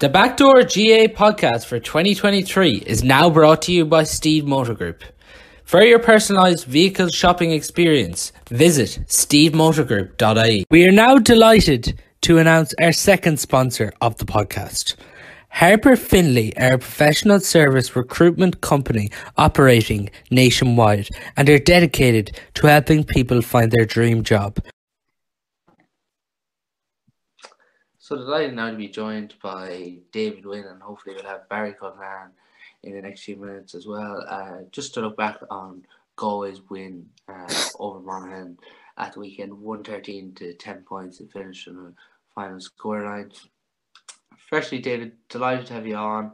The Backdoor GAA podcast for 2023 is now brought to you by Steede Motor Group. For your personalised vehicle shopping experience, visit steedemotorgroup.ie. We are now delighted to announce our second sponsor of the podcast. Harper Finley are a professional service recruitment company operating nationwide and are dedicated to helping people find their dream job. So delighted now to be joined by David Wynne, and hopefully we'll have Barry Cullinane in the next few minutes as well. Uh, just to look back on Galway's win uh, over Monaghan at the weekend, 113 to 10 points, and finished on a final scoreline. Firstly, David, delighted to have you on.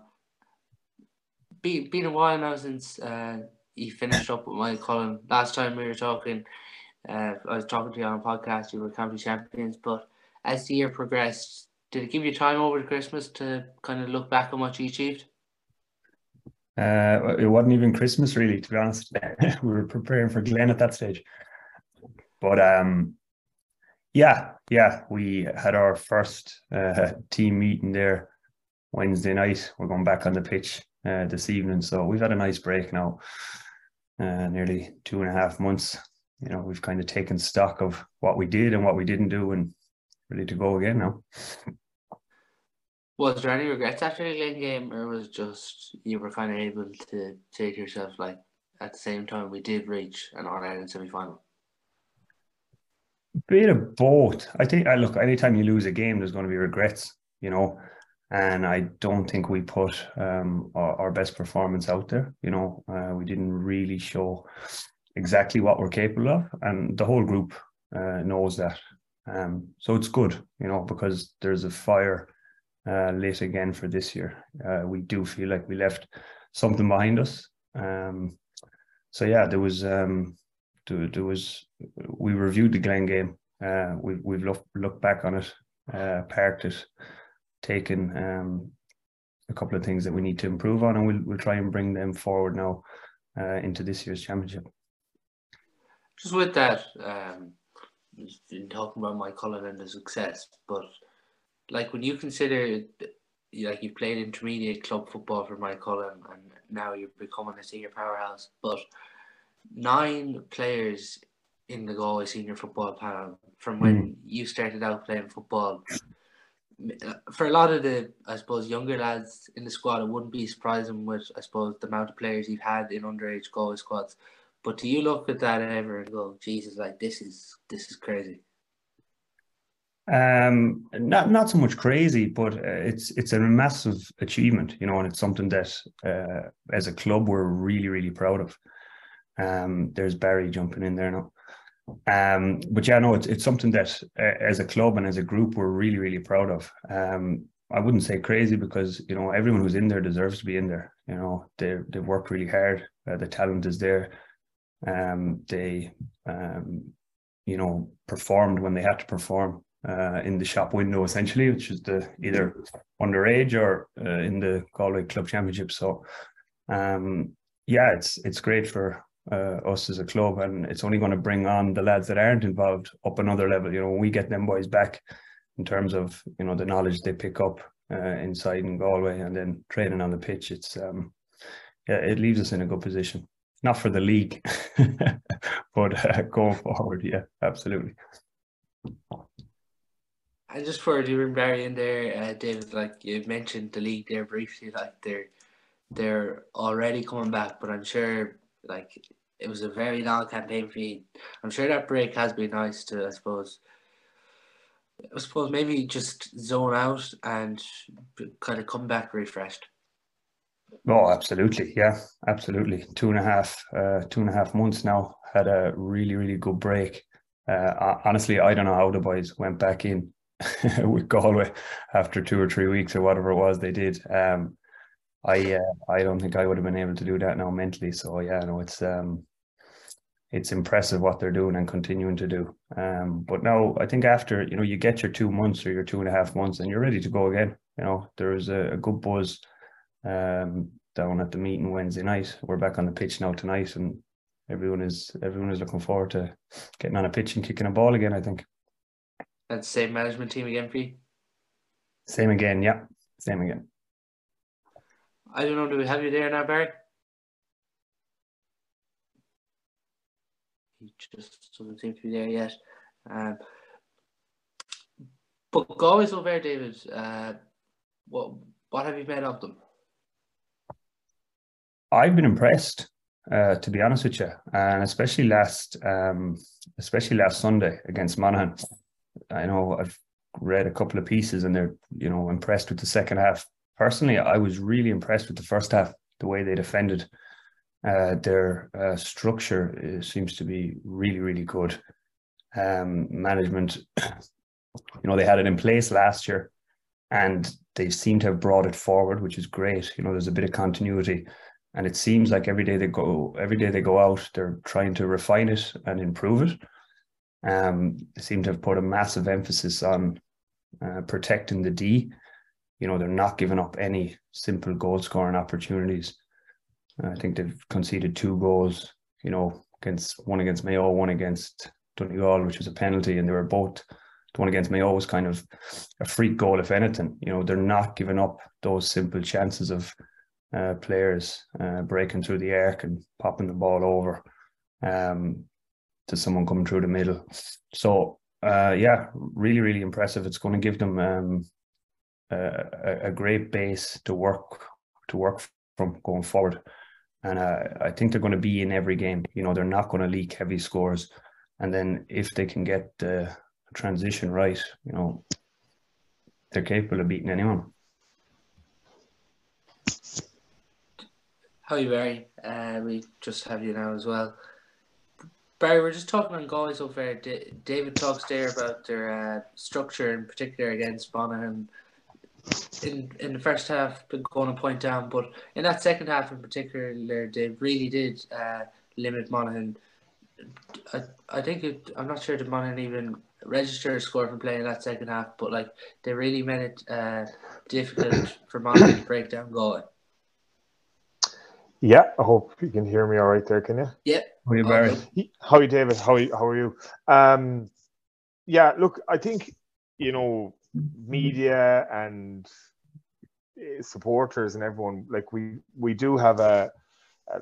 Been, been a while now since uh, you finished up with Moycullen. Last time we were talking, uh, I was talking to you on a podcast, you were county champions, but as the year progressed, did it give you time over Christmas to kind of look back on what you achieved? Uh, it wasn't even Christmas, really, to be honest. we were preparing for Glen at that stage. But um, yeah, yeah, we had our first uh, team meeting there Wednesday night. We're going back on the pitch uh, this evening. So we've had a nice break now, uh, nearly two and a half months. You know, we've kind of taken stock of what we did and what we didn't do and ready to go again now. Was there any regrets after the Glen game, or was just you were kind of able to say to yourself, like, at the same time, we did reach an All Ireland semi final? Bit of both. I think. I look. Anytime you lose a game, there's going to be regrets. You know, and I don't think we put um, our, our, best performance out there. You know, uh, we didn't really show exactly what we're capable of, and the whole group uh, knows that. Um, so it's good, you know, because there's a fire uh, lit again for this year. Uh, we do feel like we left something behind us. Um, so yeah, there was um, there, there was we reviewed the Glen game. Uh, we've we've looked looked back on it, uh, parked it, taken um, a couple of things that we need to improve on, and we'll we'll try and bring them forward now uh, into this year's championship. Just with that, um, been talking about Moycullen and the success, but like when you consider like you played intermediate club football for Moycullen and now you're becoming a senior powerhouse, but nine players in the Galway senior football panel from when mm. you started out playing football. For a lot of the, I suppose, younger lads in the squad, it wouldn't be surprising with, I suppose, the amount of players you've had in underage Galway squads. But do you look at that ever and go, Jesus, like this is this is crazy? Um, not not so much crazy, but uh, it's it's a massive achievement, you know, and it's something that uh, as a club we're really really proud of. Um, there's Barry jumping in there now. Um, but yeah, no, it's it's something that uh, as a club and as a group we're really really proud of. Um, I wouldn't say crazy because you know everyone who's in there deserves to be in there. You know, they they've worked really hard. Uh, the talent is there. Um, they um, you know performed when they had to perform uh, in the shop window essentially, which is the either underage or uh, in the Galway Club Championship. So, um, yeah, it's it's great for uh, us as a club, and it's only going to bring on the lads that aren't involved up another level. You know, when we get them boys back in terms of you know the knowledge they pick up uh, inside in Galway and then training on the pitch, it's um, yeah, it leaves us in a good position. Not for the league, but uh, going forward, yeah, absolutely. I just for you Barry in there, uh, David, like you mentioned the league there briefly, like they're they're already coming back, but I'm sure like it was a very long campaign for you. I'm sure that break has been nice to, I suppose. I suppose maybe just zone out and kind of come back refreshed. Oh, absolutely, yeah, absolutely. Two and a half, uh, two and a half months now. Had a really, really good break. Uh, honestly, I don't know how the boys went back in with Galway after two or three weeks or whatever it was they did. Um, I uh, I don't think I would have been able to do that now mentally. So yeah, no, it's um, it's impressive what they're doing and continuing to do. Um, but now I think after you know you get your two months or your two and a half months and you're ready to go again. You know there's a, a good buzz um, down at the meeting Wednesday night. We're back on the pitch now tonight, and everyone is everyone is looking forward to getting on a pitch and kicking a ball again. I think. And same management team again for you? Same again, yeah. Same again. I don't know. Do we have you there now, Barry? He just doesn't seem to be there yet. Um, but Galway's over, David. Uh, what what have you made of them? I've been impressed, uh, to be honest with you, and especially last, um, especially last Sunday against Monaghan. I know I've read a couple of pieces, and they're you know impressed with the second half. Personally, I was really impressed with the first half, the way they defended. Uh, their uh, structure uh, seems to be really, really good. Um, management, you know, they had it in place last year, and they seem to have brought it forward, which is great. You know, there's a bit of continuity and it seems like every day they go every day they go out they're trying to refine it and improve it. Um they seem to have put a massive emphasis on uh, protecting the d. You know they're not giving up any simple goal scoring opportunities. I think they've conceded two goals you know against one against mayo one against donegal which was a penalty and they were both the one against mayo was kind of a freak goal if anything. You know they're not giving up those simple chances of uh, players uh, breaking through the arc and popping the ball over um, to someone coming through the middle. So uh, yeah, really, really impressive. It's going to give them um, a, a, great base to work to work from going forward. And I think they're going to be in every game. You know, they're not going to leak heavy scores. And then if they can get the transition right, you know, they're capable of beating anyone. You, Barry? Uh, we just have you now as well. Barry, we're just talking on guys over there. D- David talks there about their uh, structure, in particular against Monaghan. In in the first half, been going a point down, but in that second half in particular, they really did uh, limit Monaghan. I, I think it, I'm not sure that Monaghan even register a score from playing that second half, but like they really made it uh, difficult for Monaghan to break down Galway. Yeah, I hope you can hear me all right there, can you? Yeah. How are you, Barry? How are you, David? How are you? How are you? Um, yeah, look, I think, you know, media and eh, supporters and everyone, like we, we do have a,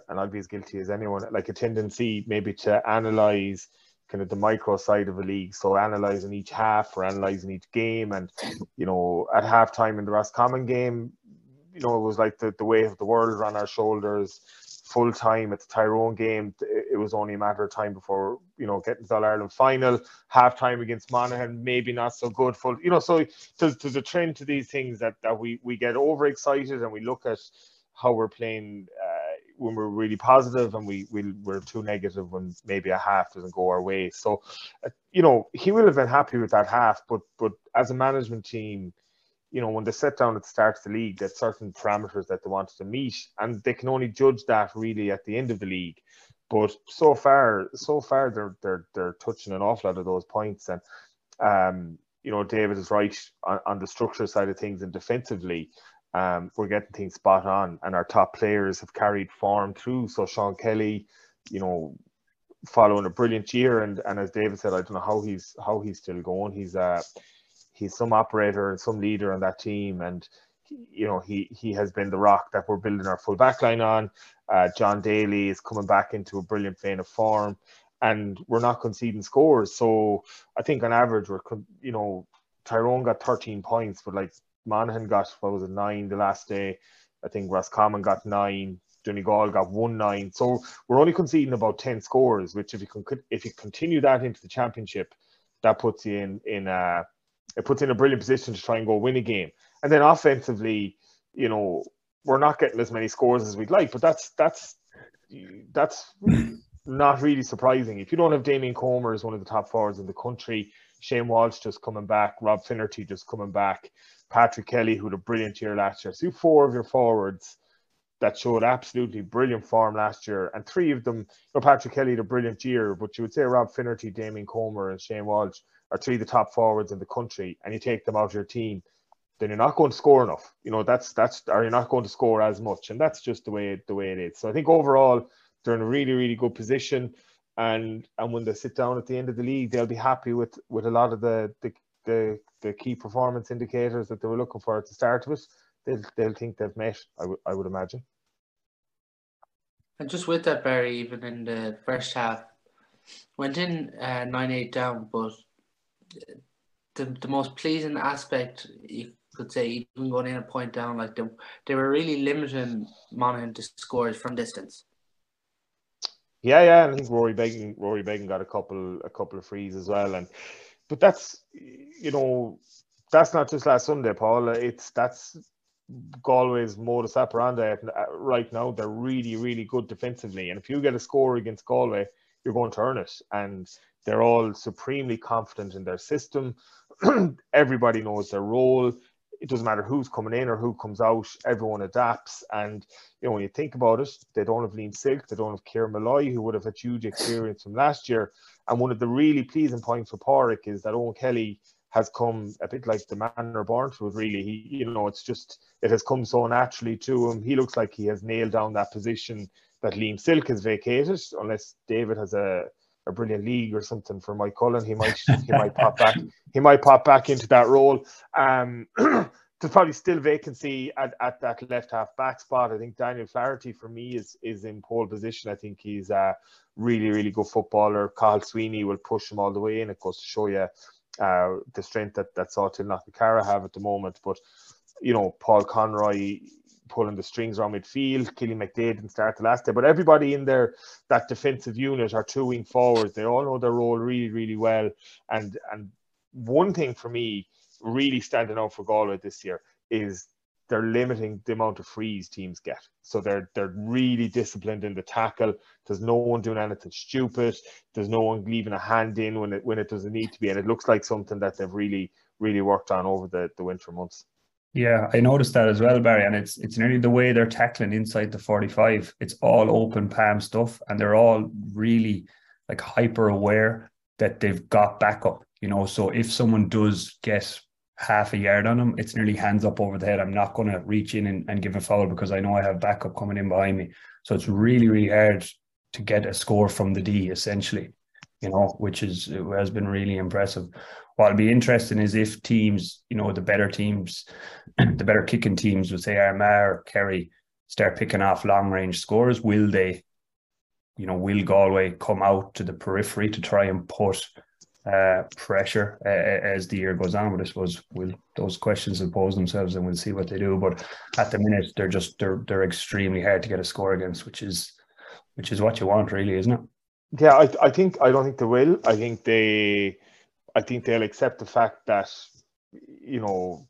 and I'll be as guilty as anyone, like a tendency maybe to analyze kind of the micro side of a league. So analyzing each half or analyzing each game. And, you know, at halftime in the Roscommon game, you know, it was like the, the weight of the world on our shoulders full time at the Tyrone game. It was only a matter of time before, you know, getting to the All Ireland final, half time against Monaghan, maybe not so good. Full, you know, so there's, there's a trend to these things that, that we, we get overexcited and we look at how we're playing uh, when we're really positive and we, we, we're too negative when maybe a half doesn't go our way. So, uh, you know, he will have been happy with that half, but, but as a management team, you know, when they set down at the start of the league, there's certain parameters that they wanted to meet, and they can only judge that really at the end of the league. But so far, so far they're they're they're touching an awful lot of those points, and um, you know, David is right on, on the structure side of things and defensively. Um, we're getting things spot on, and our top players have carried form through. So Sean Kelly, you know, following a brilliant year, and and as David said, I don't know how he's how he's still going. He's uh he's some operator and some leader on that team, and you know he he has been the rock that we're building our full back line on. Uh, John Daly is coming back into a brilliant vein of form, and we're not conceding scores. So I think on average we're you know Tyrone got 13 points, but like Monaghan got what was it nine the last day. I think Roscommon got nine. Donegal got one nine. So we're only conceding about 10 scores, which if you can if you continue that into the championship, that puts you in in a it puts in a brilliant position to try and go win a game. And then offensively, you know, we're not getting as many scores as we'd like, but that's that's that's not really surprising. If you don't have Damien Comer as one of the top forwards in the country, Shane Walsh just coming back, Rob Finnerty just coming back, Patrick Kelly, who had a brilliant year last year. So four of your forwards that showed absolutely brilliant form last year, and three of them, you know, Patrick Kelly had a brilliant year, but you would say Rob Finnerty, Damien Comer, and Shane Walsh are three of the top forwards in the country and you take them out of your team, then you're not going to score enough. You know, that's that's or you're not going to score as much. And that's just the way the way it is. So I think overall they're in a really, really good position. And and when they sit down at the end of the league, they'll be happy with with a lot of the the the, the key performance indicators that they were looking for at the start of it. they'll they'll think they've met. I, would imagine. And just with that, Barry, even in the first half, went in uh, nine eight down, but the the most pleasing aspect you could say, even going in a point down, like they they were really limiting Monaghan to scores from distance. Yeah, yeah, and I think Rory Beggan, Rory Beggan got a couple, a couple of frees as well, and but that's, you know, that's not just last Sunday, Paul. It's that's Galway's modus operandi right now. They're really, really good defensively, and if you get a score against Galway, you're going to earn it. And they're all supremely confident in their system. Everybody knows their role. It doesn't matter who's coming in or who comes out. Everyone adapts. And you know, when you think about it, they don't have Liam Silke, they don't have Kieran Molloy, who would have had huge experience from last year. And one of the really pleasing points for Pádraic is that Owen Kelly has come a bit like the manner born to it, really. He, you know, it's just, it has come so naturally to him. He looks like he has nailed down that position that Liam Silke is vacated, unless David has a, a brilliant league or something for Moycullen. He might he might pop back. He might pop back into that role. Um, there's probably still vacancy at, at that left half back spot. I think Daniel Flaherty for me is is in pole position. I think he's a really really good footballer. Cathal Sweeney will push him all the way in. It goes to show you uh, the strength that that Salthill Knocknacarra have at the moment. But you know, Paul Conroy pulling the strings around midfield. Cillian McDaid didn't start the last day, but everybody in there, that defensive unit are two wing forwards. They all know their role really, really well. And and one thing for me, really standing out for Galway this year is they're limiting the amount of frees teams get. So they're they're really disciplined in the tackle. There's no one doing anything stupid. There's no one leaving a hand in when it when it doesn't need to be. And it looks like something that they've really really worked on over the, the winter months. Yeah, I noticed that as well, Barry. And it's it's nearly the way they're tackling inside the 45. It's all open palm stuff, and they're all really like hyper aware that they've got backup. You know, so if someone does get half a yard on them, it's nearly hands up over the head. I'm not going to reach in and, and give a foul because I know I have backup coming in behind me. So it's really, really hard to get a score from the D, essentially, you know, which is has been really impressive. What'll be interesting is if teams, you know, the better teams, the better kicking teams, would say Armagh or Kerry, start picking off long range scores, will they, you know, will Galway come out to the periphery to try and put uh, pressure uh, as the year goes on. But I suppose will those questions will pose themselves, and we'll see what they do. But at the minute, they're just they're they're extremely hard to get a score against, which is which is what you want, really, isn't it? Yeah, I I think I don't think they will. I think they, I think they'll accept the fact that you know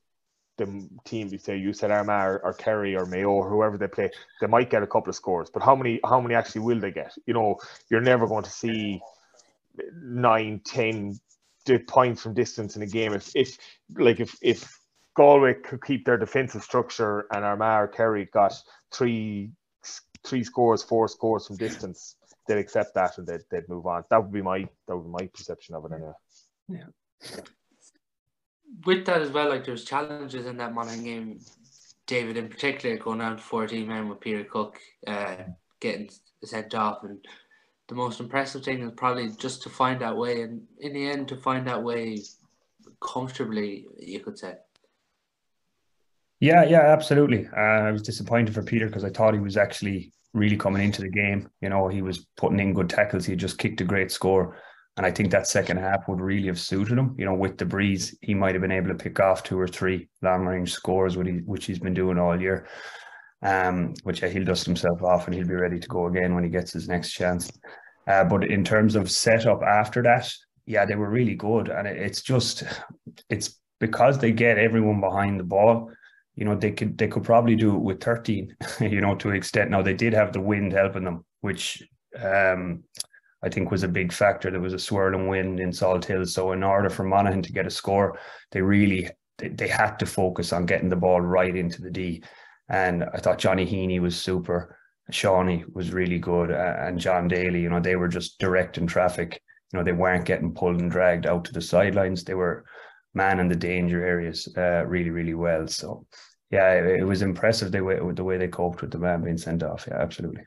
the team you say you said Armagh or, Kerry or Mayo or whoever they play, they might get a couple of scores, but how many how many actually will they get? You know, you're never going to see nine, ten points from distance in a game. If, if like if if Galway could keep their defensive structure and Armagh or Kerry got three three scores, four scores from distance, they'd accept that and they'd, they'd move on. That would be my that would be my perception of it anyway. Yeah. With that as well, like there's challenges in that Monaghan game. David, in particular, going out 14 men with Peter Cooke uh, getting sent off and the most impressive thing is probably just to find that way, and in the end, to find that way comfortably, you could say. Yeah, yeah, absolutely. Uh, I was disappointed for Peter because I thought he was actually really coming into the game. You know, he was putting in good tackles. He just kicked a great score. And I think that second half would really have suited him. You know, with the breeze, he might have been able to pick off two or three long range scores, which, he, which he's been doing all year. Um, which he'll dust himself off and he'll be ready to go again when he gets his next chance. Uh, but in terms of setup after that, yeah, they were really good. And it, it's just, it's because they get everyone behind the ball. You know, they could they could probably do it with 13, you know, to an extent. Now they did have the wind helping them, which um, I think was a big factor. There was a swirling wind in Salthill. So in order for Monaghan to get a score, they really they, they had to focus on getting the ball right into the D. And I thought Johnny Heaney was super. Seanie was really good, and John Daly. You know, they were just directing traffic. You know, they weren't getting pulled and dragged out to the sidelines. They were man in the danger areas uh, really, really well. So, yeah, it, it was impressive the way the way they coped with the man being sent off. Yeah, absolutely.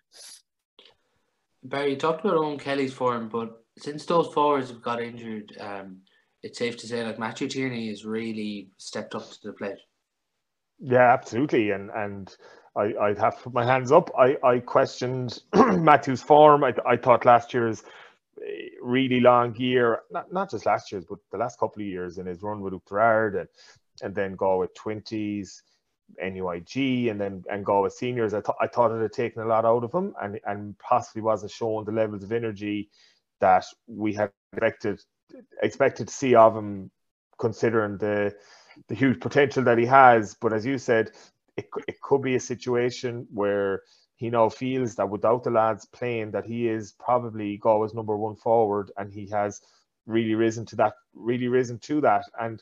Barry, you talked about Owen Kelly's form, but since those forwards have got injured, um, it's safe to say like Matthew Tierney has really stepped up to the plate. Yeah, absolutely, and and I I'd have to put my hands up. I I questioned Matthew's form. I I thought last year's really long year, not not just last year's, but the last couple of years in his run with Oughterard and and then go with twenties. NUIG and then and Galway seniors. I thought I thought it had taken a lot out of him and and possibly wasn't showing the levels of energy that we had expected expected to see of him, considering the the huge potential that he has. But as you said, it it could be a situation where he now feels that without the lads playing, that he is probably Galway's number one forward, and he has really risen to that, really risen to that, and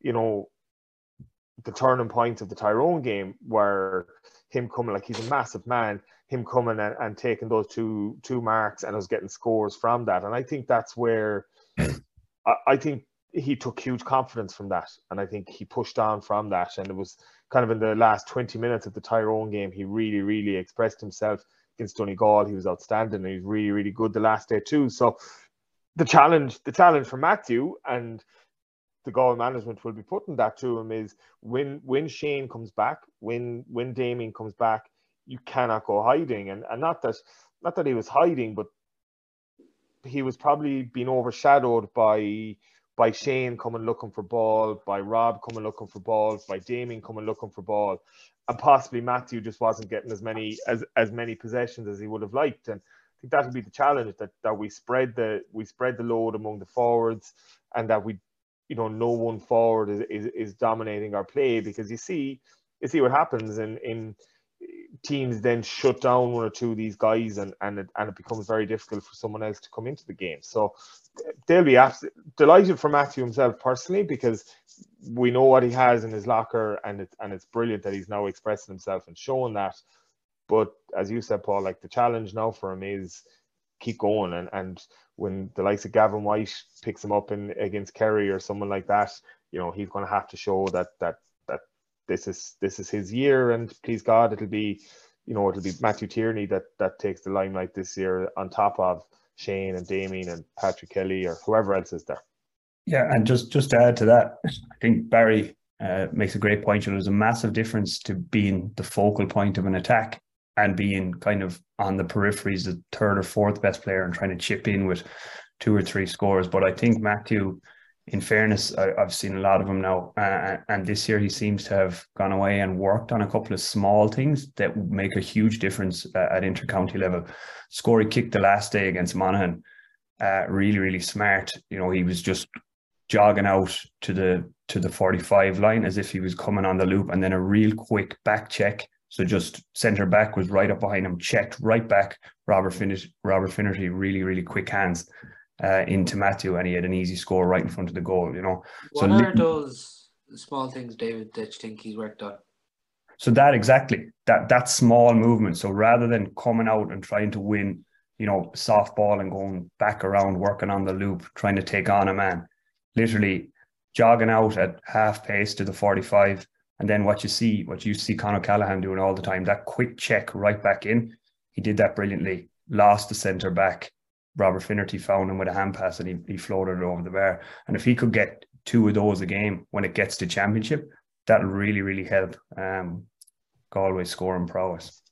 you know the turning point of the Tyrone game where him coming like he's a massive man, him coming and, and taking those two two marks and us getting scores from that. And I think that's where I, I think he took huge confidence from that. And I think he pushed on from that. And it was kind of in the last 20 minutes of the Tyrone game, he really, really expressed himself against Donegal. He was outstanding. He was really, really good the last day too. So the challenge, the challenge for Matthew and the goal management will be putting that to him is when when Shane comes back, when when Damien comes back, you cannot go hiding. And and not that not that he was hiding, but he was probably being overshadowed by by Shane coming looking for ball, by Rob coming looking for ball, by Damien coming looking for ball, and possibly Matthew just wasn't getting as many as as many possessions as he would have liked. And I think that'll be the challenge that that we spread the we spread the load among the forwards, and that we you know no one forward is, is, is dominating our play because you see you see what happens in in teams then shut down one or two of these guys and and it, and it becomes very difficult for someone else to come into the game. So they'll be absolutely delighted for Matthew himself personally because we know what he has in his locker and it's and it's brilliant that he's now expressing himself and showing that. But as you said Paul like the challenge now for him is keep going and and when the likes of Gavin White picks him up in against Kerry or someone like that, you know, he's going to have to show that that this is this is his year, and please God, it'll be, you know, it'll be Matthew Tierney that that takes the limelight this year on top of Shane and Damien and Patrick Kelly or whoever else is there. Yeah, and just just to add to that, I think Barry uh, makes a great point. You know, There's a massive difference to being the focal point of an attack and being kind of on the peripheries, the third or fourth best player, and trying to chip in with two or three scores. But I think Matthew, in fairness, I, have seen a lot of him now, uh, and this year he seems to have gone away and worked on a couple of small things that make a huge difference uh, at intercounty level. Score he kicked the last day against Monaghan, uh, really, really smart. You know, he was just jogging out to the to the 45 line as if he was coming on the loop and then a real quick back check so just centre back was right up behind him, checked right back. Robert finished. Robert Finnerty really, really quick hands uh, into Matthew, and he had an easy score right in front of the goal. You know. What so are those small things, David, that you think he's worked on? So that exactly that that small movement. So rather than coming out and trying to win, you know, softball and going back around, working on the loop, trying to take on a man, literally jogging out at half pace to the forty-five and then what you see, what you see Con O'Callaghan doing all the time, that quick check right back in. He did that brilliantly. Lost the centre back. Robert Finnerty found him with a hand pass and he, he floated it over the bar. And if he could get two of those a game when it gets to championship, that'll really, really help um, Galway scoring prowess.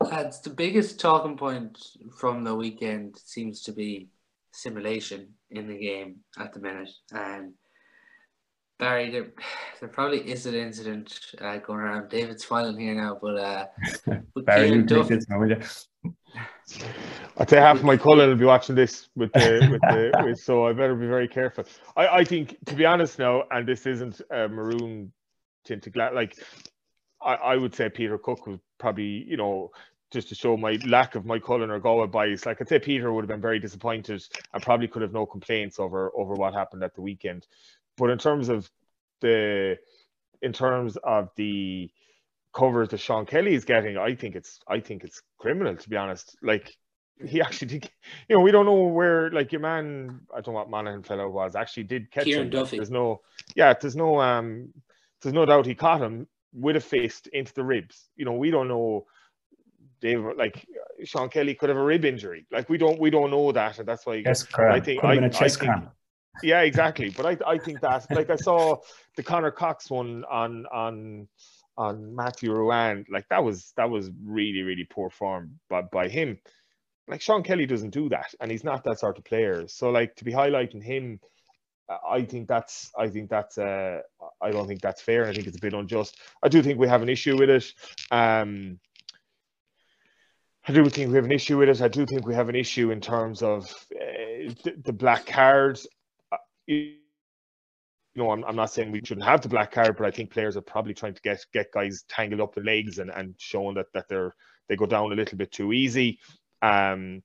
That's the biggest talking point from the weekend seems to be simulation in the game at the minute. And Barry, there, there probably is an incident uh, going around. David's smiling here now, but uh, Barry, you Duff, this now, I'd say half of Moycullen will be watching this with the with the with, so I better be very careful. I, I think to be honest now, and this isn't a maroon tinted glass. Like I, I would say Peter Cooke was probably you know just to show my lack of Moycullen or Galway bias. Like I'd say Peter would have been very disappointed and probably could have no complaints over over what happened at the weekend. But in terms of the in terms of the covers that Sean Kelly is getting, I think it's I think it's criminal to be honest. Like he actually did, you know, we don't know where like your man, I don't know what Monaghan fellow was, actually did catch Kieran him. Duffy. There's no, yeah, there's no, um, there's no doubt he caught him with a fist into the ribs. You know, we don't know. Dave, like Sean Kelly could have a rib injury. Like we don't, we don't know that, and that's why. Yes, correct. I think I, I think, yeah, exactly. But I, I think that like I saw the Conor Cox one on on on Matthew Ruane, like that was that was really really poor form by by him. Like Sean Kelly doesn't do that, and he's not that sort of player. So like to be highlighting him, I think that's I think that's uh I don't think that's fair. I think it's a bit unjust. I do think we have an issue with it. Um, I do think we have an issue with it. I do think we have an issue in terms of uh, the, the, black cards. Uh, you know, I'm, I'm not saying we shouldn't have the black card, but I think players are probably trying to get get guys tangled up the legs and, and showing that that they're they go down a little bit too easy. Um,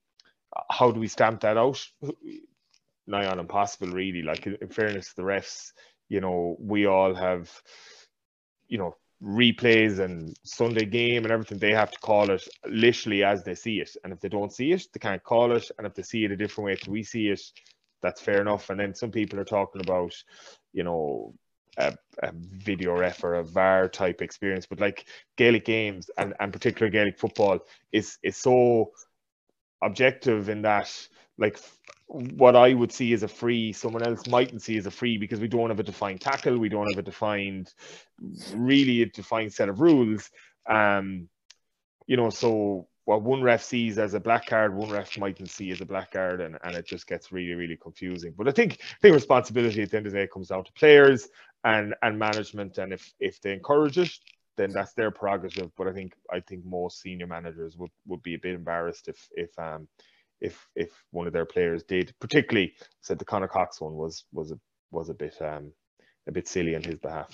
how do we stamp that out? Nigh on impossible, really. Like in fairness to the refs, you know, we all have, you know, replays and Sunday game and everything, they have to call it literally as they see it. And if they don't see it, they can't call it. And if they see it a different way to we see it, that's fair enough. And then some people are talking about, you know, a, a video ref or a VAR type experience, but like Gaelic games and, and particular Gaelic football is is so objective in that like what I would see as a free, someone else mightn't see as a free because we don't have a defined tackle, we don't have a defined, really a defined set of rules. Um, you know, so what one ref sees as a black card, one ref mightn't see as a black card, and, and it just gets really, really confusing. But I think I think responsibility at the end of the day comes down to players and and management, and if if they encourage it, then that's their prerogative. But I think I think most senior managers would would be a bit embarrassed if if um if if one of their players did. Particularly, said the Conor Cox one was was a was a bit um a bit silly on his behalf.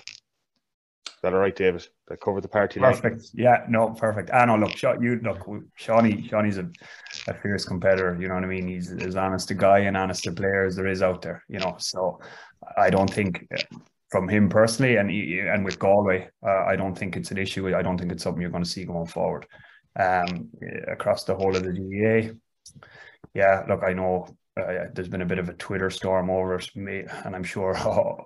That all right, David? That covered the party. Perfect. Line? Yeah, no, perfect. I know. Look, you look, Seanie. Seanie's a, a fierce competitor. You know what I mean? He's as honest a guy and honest a player as there is out there. You know, so I don't think uh, from him personally and and with Galway, uh, I don't think it's an issue. I don't think it's something you're going to see going forward um, across the whole of the GAA yeah, look, I know uh, there's been a bit of a Twitter storm over it, and I'm sure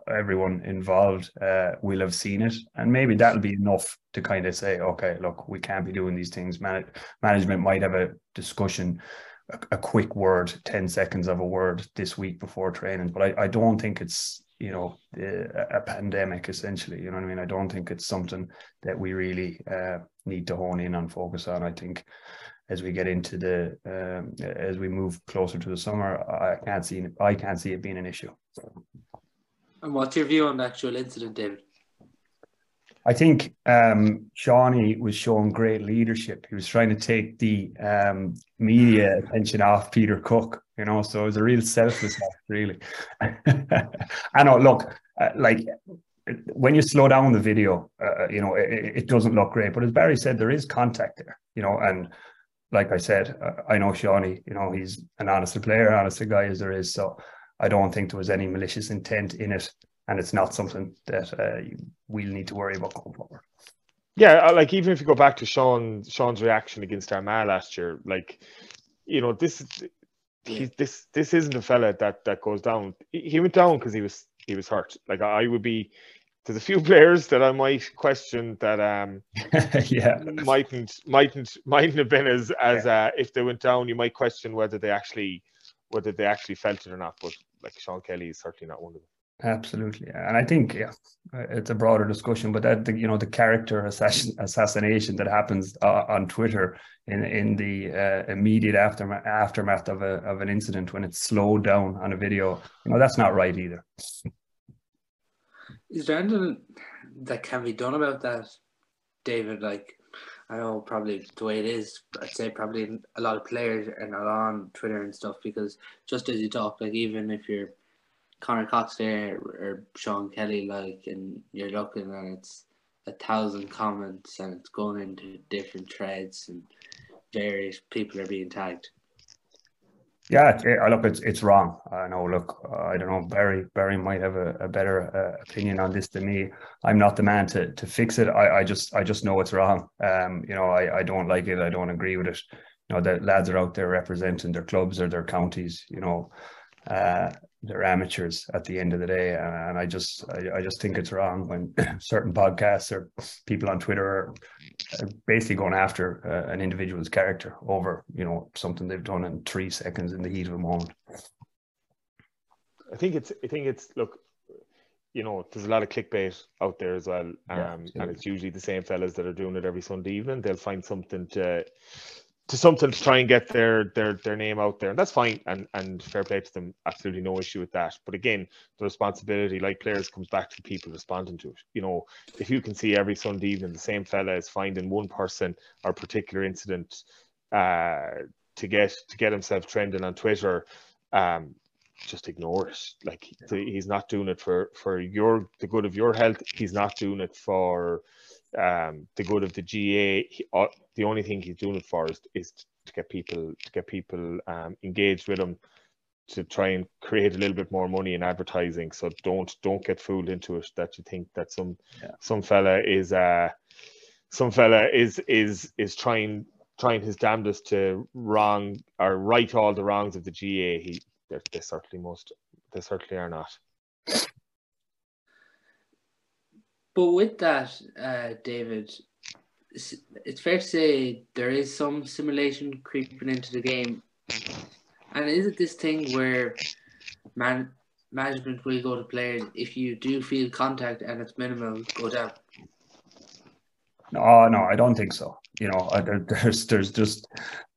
everyone involved uh, will have seen it. And maybe that'll be enough to kind of say, okay, look, we can't be doing these things. Man- management might have a discussion, a, a, quick word, 10 seconds of a word this week before training. But I, I don't think it's, you know, a, a pandemic essentially. You know what I mean? I don't think it's something that we really uh, need to hone in on, focus on. I think as we get into the um, as we move closer to the summer, I can't see I can't see it being an issue. And what's your view on the actual incident, David? I think um, Seanie was showing great leadership. He was trying to take the um, media attention off Peter Cooke, you know. So it was a real selfless act, really. I know. Look, uh, like when you slow down the video, uh, you know, it, it, doesn't look great. But as Barry said, there is contact there, you know, and like I said, I know Seanie, you know, he's an honest player, honest guy as there is. So I don't think there was any malicious intent in it. And it's not something that uh, we'll need to worry about going forward. Yeah, like even if you go back to Sean Sean's reaction against Armagh last year, like you know this he, this this isn't a fella that that goes down. He went down because he was he was hurt. Like I would be there's a few players that I might question that um yeah. mightn't mightn't mightn't have been as as yeah. uh, if they went down you might question whether they actually whether they actually felt it or not but like Sean Kelly is certainly not one of them. Absolutely and I think yeah it's a broader discussion but that the, you know the character assassin, assassination that happens uh, on Twitter in in the uh, immediate aftermath aftermath of a of an incident when it's slowed down on a video you know that's not right either is there anything that can be done about that, David? Like, I know probably the way it is, I'd say probably a lot of players are not on Twitter and stuff because just as you talk, like even if you're Conor Cox there or Sean Kelly, like, and you're looking and it's a thousand comments and it's going into different threads and various people are being tagged. Yeah, look, it's it's wrong. I know. Look, I don't know. Barry Barry might have a, a better uh, opinion on this than me. I'm not the man to to fix it. I, I just I just know it's wrong. Um, you know, I, I don't like it. I don't agree with it. You know, the lads are out there representing their clubs or their counties. You know, uh, they're amateurs at the end of the day, and, I just I, I, just think it's wrong when certain podcasts or people on Twitter are basically going after uh, an individual's character over you know something they've done in three seconds in the heat of a moment. I think it's I think it's look, you know, there's a lot of clickbait out there as well, um, yeah, and it's usually the same fellas that are doing it every Sunday evening. They'll find something to to something to try and get their their their name out there, and that's fine. And and fair play to them, absolutely no issue with that. But again, the responsibility, like players, comes back to the people responding to it. You know, if you can see every Sunday evening the same fella is finding one person or particular incident uh, to get to get himself trending on Twitter, um, just ignore it. Like he's not doing it for for your the good of your health. He's not doing it for um, the good of the GAA. He, uh, the only thing he's doing it for is, is to get people to get people um, engaged with him to try and create a little bit more money in advertising. So don't don't get fooled into it that you think that some yeah. some fella is uh some fella is is is trying trying his damnedest to wrong or right all the wrongs of the GAA. He they certainly most they certainly are not. But with that, uh, David, it's, fair to say there is some simulation creeping into the game. And is it this thing where man management will go to players if you do feel contact and it's minimal, go down? No, no, I don't think so. You know, there, there's there's just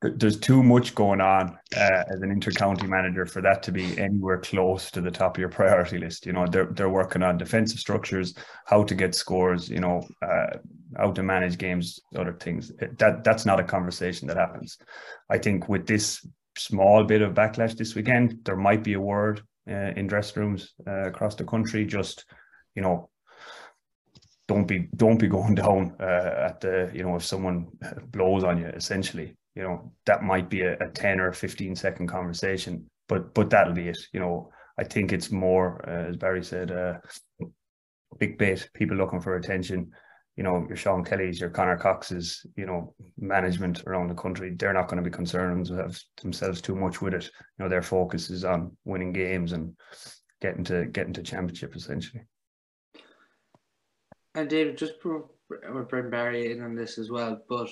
there's too much going on uh, as an intercounty manager for that to be anywhere close to the top of your priority list. You know, they're they're working on defensive structures, how to get scores, you know, uh, how to manage games, other things. That that's not a conversation that happens. I think with this small bit of backlash this weekend, there might be a word uh, in dress rooms uh, across the country. Just you know, don't be don't be going down uh, at the you know if someone blows on you essentially you know that might be a, a 10 or 15 second conversation but but that'll be it you know. I think it's more uh, as barry said uh big bait people looking for attention. You know your sean kelly's your conor cox's you know management around the country they're not going to be concerned themselves too much with it. You know their focus is on winning games and getting to getting to championship essentially. And David, just bring Barry in on this as well, but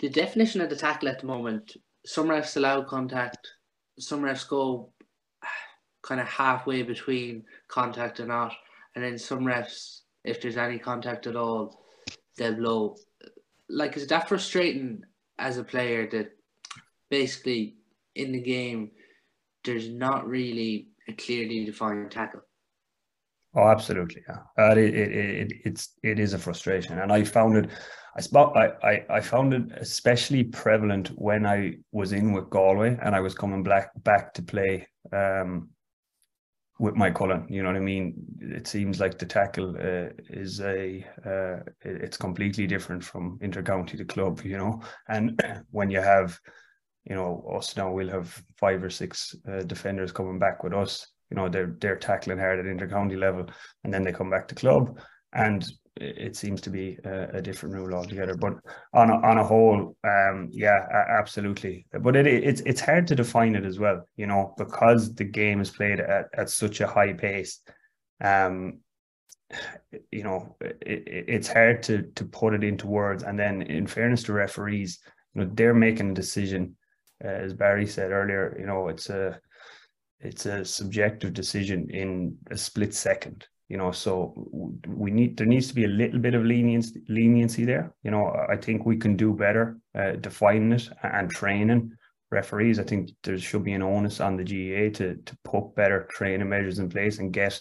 the definition of the tackle at the moment, some refs allow contact, some refs go kind of halfway between contact and not, and then some refs, if there's any contact at all, they'll blow. Like, is that frustrating as a player that basically in the game there's not really a clearly defined tackle? Oh, absolutely. Yeah, uh, it, it, it, it's it is a frustration, and I found it. I spot. I, I I found it especially prevalent when I was in with Galway and I was coming back back to play um, with Moycullen. You know what I mean? It seems like the tackle uh, is a uh, it's completely different from intercounty to club. You know, and when you have you know us now, we'll have five or six uh, defenders coming back with us you know they're they're tackling hard at intercounty level and then they come back to club. And it seems to be a, a different rule altogether. But on a, on a whole um yeah absolutely. But it it's it's hard to define it as well you know because the game is played at, at such a high pace. Um you know it, it's hard to to put it into words. And then in fairness to referees you know they're making a decision uh, as barry said earlier you know it's a it's a subjective decision in a split second you know so we need there needs to be a little bit of leniency leniency there. You know i think we can do better uh, defining it and training referees. I think there should be an onus on the GAA to to put better training measures in place and get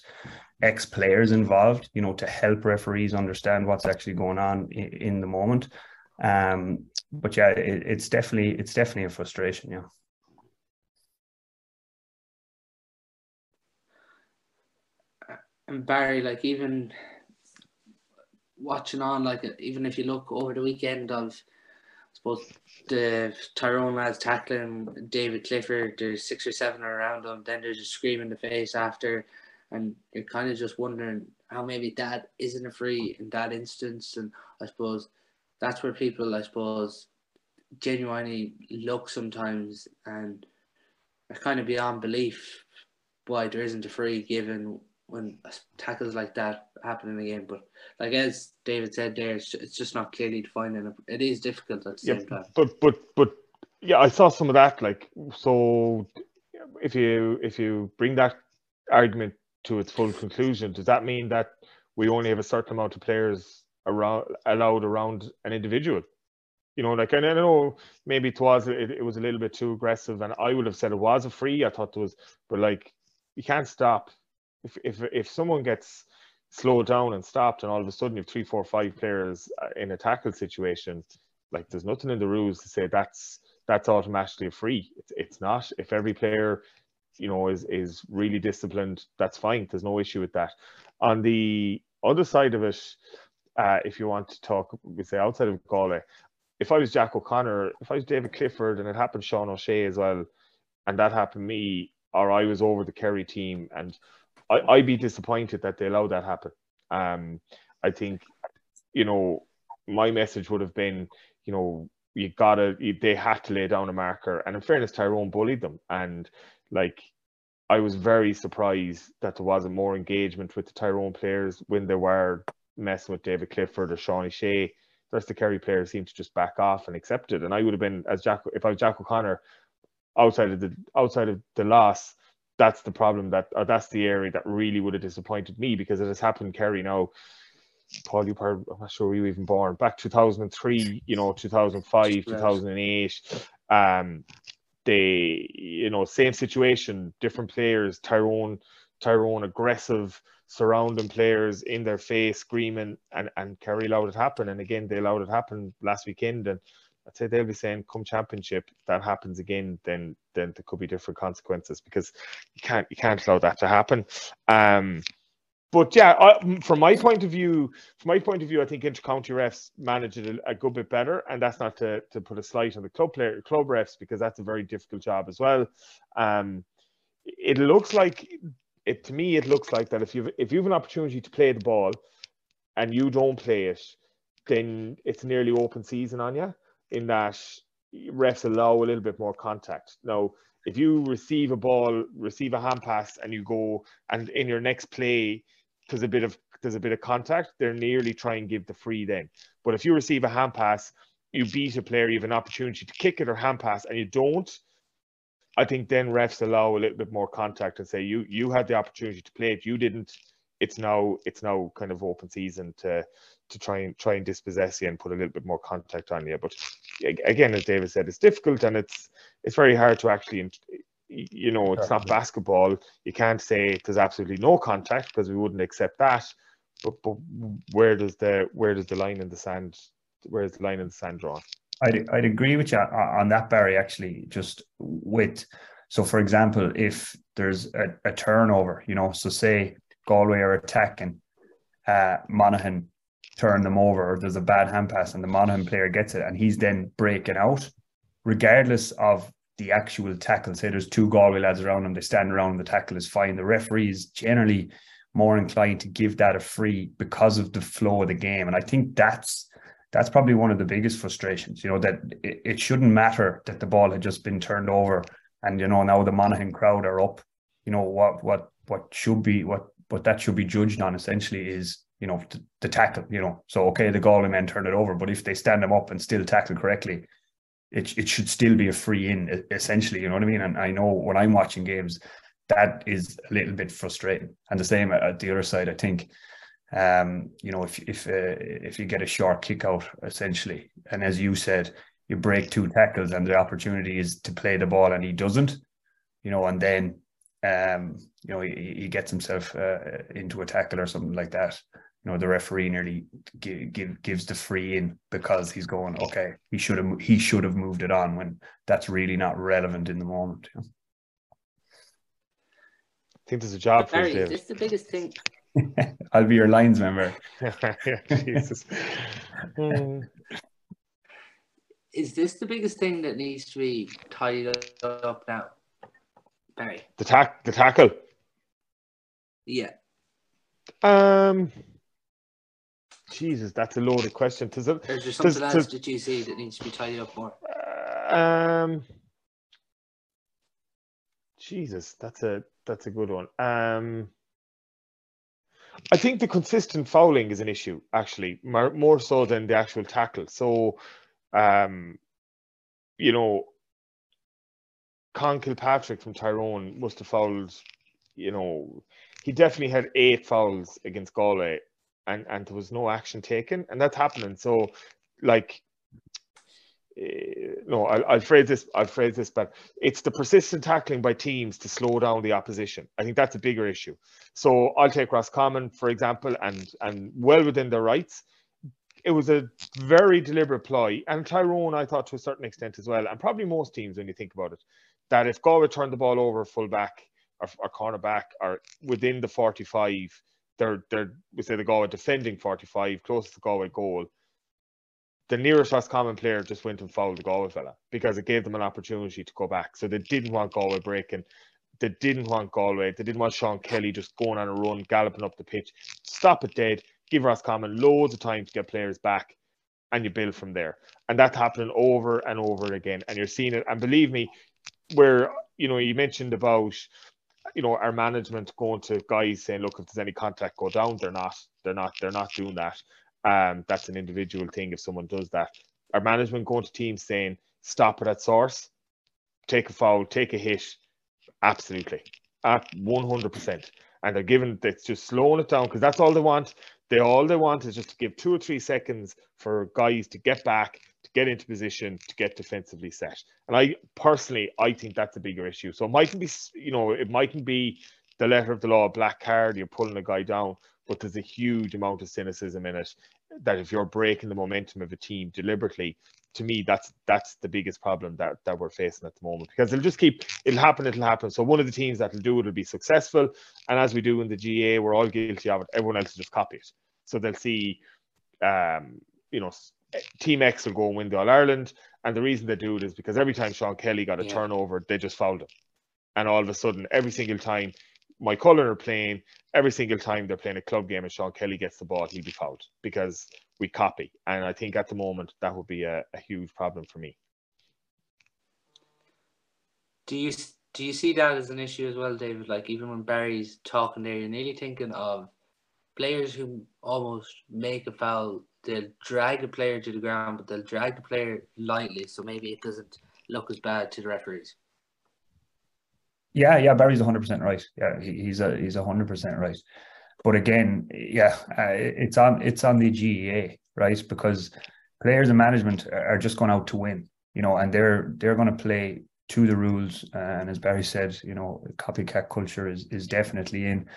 ex players involved you know to help referees understand what's actually going on in, in the moment. Um but yeah it, it's definitely it's definitely a frustration yeah and Barry, like even watching on, like even if you look over the weekend of, I suppose the Tyrone lads tackling David Clifford, there's six or seven around him, then there's a scream in the face after, and you're kind of just wondering how maybe that isn't a free in that instance, and I suppose that's where people, I suppose, genuinely look sometimes and are kind of beyond belief why there isn't a free given when tackles like that happen in the game. But like as David said there, it's, it's just not clearly defined, and it is difficult at the yeah, same time. But but but yeah, I saw some of that. Like so, if you if you bring that argument to its full conclusion, does that mean that we only have a certain amount of players around allowed around an individual? You know, like and I know maybe it was it, it was a little bit too aggressive, and I would have said it was a free. I thought it was, but like you can't stop if if if someone gets slowed down and stopped, and all of a sudden you have three, four, five players uh, in a tackle situation, like there's nothing in the rules to say that's that's automatically a free. It's, it's not. If every player, you know, is is really disciplined, that's fine. There's no issue with that. On the other side of it, uh, if you want to talk, we say outside of Galway, if I was Jack O'Connor, if I was David Clifford, and it happened Sean O'Shea as well, and that happened me, or I was over the Kerry team, and I, I'd be disappointed that they allowed that happen. Um, I think, you know, my message would have been, you know, you gotta, you, they had to lay down a marker, and in fairness, Tyrone bullied them, and like. I was very surprised that there wasn't more engagement with the Tyrone players when they were messing with David Clifford or Sean O'Shea the rest of the Kerry players seemed to just back off and accept it. And I would have been as Jack if I was Jack O'Connor outside of the outside of the loss. That's the problem that or that's the area that really would have disappointed me because it has happened Kerry now. Paul, you I'm not sure you even born back 2003, you know, 2005, 2008. Um, they, you know, same situation, different players. Tyrone, Tyrone, aggressive, surrounding players in their face, screaming, and, and Kerry allowed it happen. And again, they allowed it happen last weekend. And I'd say they'll be saying, come championship, that happens again, then then there could be different consequences because you can't you can't allow that to happen. Um, but yeah, I, from my point of view, from my point of view, I think intercounty refs manage it a, a, good bit better, and that's not to, to put a slight on the club player club refs because that's a very difficult job as well. Um, it looks like it to me it looks like that if you've if you have an opportunity to play the ball and you don't play it, then it's nearly open season on you. In that refs allow a little bit more contact. Now, if you receive a ball, receive a hand pass, and you go and in your next play there's a bit of there's a bit of contact, they're nearly try and give the free then. But if you receive a hand pass, you beat a player, you have an opportunity to kick it or hand pass, and you don't, I think then refs allow a little bit more contact and say you you had the opportunity to play it, you didn't. It's now it's now kind of open season to to try and try and dispossess you and put a little bit more contact on you. But again, as David said, it's difficult and it's it's very hard to actually you know it's not basketball. You can't say there's absolutely no contact because we wouldn't accept that. But but where does the where does the line in the sand where is the line in the sand drawn? I'd, I'd agree with you on that, Barry, actually, just with, so for example, if there's a, a turnover, you know, so say Galway are attacking, uh, Monaghan turn them over, there's a bad hand pass and the Monaghan player gets it and he's then breaking out, regardless of the actual tackle, say there's two Galway lads around him, they stand around, the tackle is fine. The referee is generally more inclined to give that a free because of the flow of the game. And I think that's that's probably one of the biggest frustrations. You know that it, it shouldn't matter that the ball had just been turned over, and you know now the Monaghan crowd are up. You know what what what should be what what that should be judged on essentially is you know the, the tackle. You know, so okay, the Galway men turn it over, but if they stand them up and still tackle correctly, it it should still be a free in essentially. You know what I mean? And I know when I'm watching games, that is a little bit frustrating. And the same at the other side, I think um, you know, if if uh, if you get a short kick out essentially, and as you said, you break two tackles and the opportunity is to play the ball and he doesn't, you know, and then um, you know he, he gets himself uh, into a tackle or something like that. You know, the referee nearly give, give, gives the free in because he's going, okay, he should have he should have moved it on when that's really not relevant in the moment. You know? I think there's a job Barry, for This the biggest thing I'll be your lines member. Jesus. Is this the biggest thing that needs to be tied up now, Barry? The tack, the tackle. Yeah. Um. Jesus, that's a loaded question. Does it, Is there something else that you see that needs to be tidied up more? Um. Jesus, that's a that's a good one. Um. I think the consistent fouling is an issue, actually, more, more so than the actual tackle. So, um, you know, Conn Kilpatrick from Tyrone must have fouled, you know, he definitely had eight fouls against Galway, and and there was no action taken, and that's happening. So, like, uh, no, I'll, I'll phrase this. I'll phrase this, but it's the persistent tackling by teams to slow down the opposition. I think that's a bigger issue. So I'll take Roscommon for example, and and well within their rights. It was a very deliberate ploy, and Tyrone, I thought to a certain extent as well, and probably most teams when you think about it, that if Galway turned the ball over full back or, or cornerback or within the 45, they're they're we say the Galway defending 45, closest to Galway goal the nearest Roscommon player just went and fouled the Galway fella because it gave them an opportunity to go back. So they didn't want Galway breaking. They didn't want Galway. They didn't want Sean Kelly just going on a run, galloping up the pitch. Stop it dead. Give Roscommon loads of time to get players back, and you build from there. And that's happening over and over again. And you're seeing it. And believe me, where you know you mentioned about you know our management going to guys saying, look, if there's any contact, go down. They're not. They're not. They're not doing that. Um, that's an individual thing if someone does that. Our management going to teams saying, stop it at source, take a foul, take a hit. Absolutely. At 100%. And they're giving, it's just slowing it down because that's all they want. They all they want is just to give two or three seconds for guys to get back, to get into position, to get defensively set. And I personally, I think that's a bigger issue. So it mightn't be, you know, it mightn't be the letter of the law, black card, you're pulling a guy down but there's a huge amount of cynicism in it that if you're breaking the momentum of a team deliberately to me that's that's the biggest problem that that we're facing at the moment. Because it'll just keep it'll happen it'll happen. So one of the teams that'll do it will be successful. And as we do in the GAA, we're all guilty of it. Everyone else will just copy it. So they'll see um you know team X will go and win the All Ireland and the reason they do it is because every time Sean Kelly got a yeah. turnover they just fouled him and all of a sudden every single time Moycullen are playing every single time they're playing a club game and Sean Kelly gets the ball, he'll be fouled because we copy. And I think at the moment that would be a, a huge problem for me. Do you do you see that as an issue as well, David? Like even when Barry's talking there, you're nearly thinking of players who almost make a foul. They'll drag the player to the ground, but they'll drag the player lightly, so maybe it doesn't look as bad to the referees. Yeah, yeah, Barry's 100% right. Yeah, he, he's a he's 100% right. But again, yeah, uh, it's on it's on the GAA, right? Because players and management are just going out to win, you know, and they're they're going to play to the rules. and as Barry said, you know, copycat culture is is definitely in.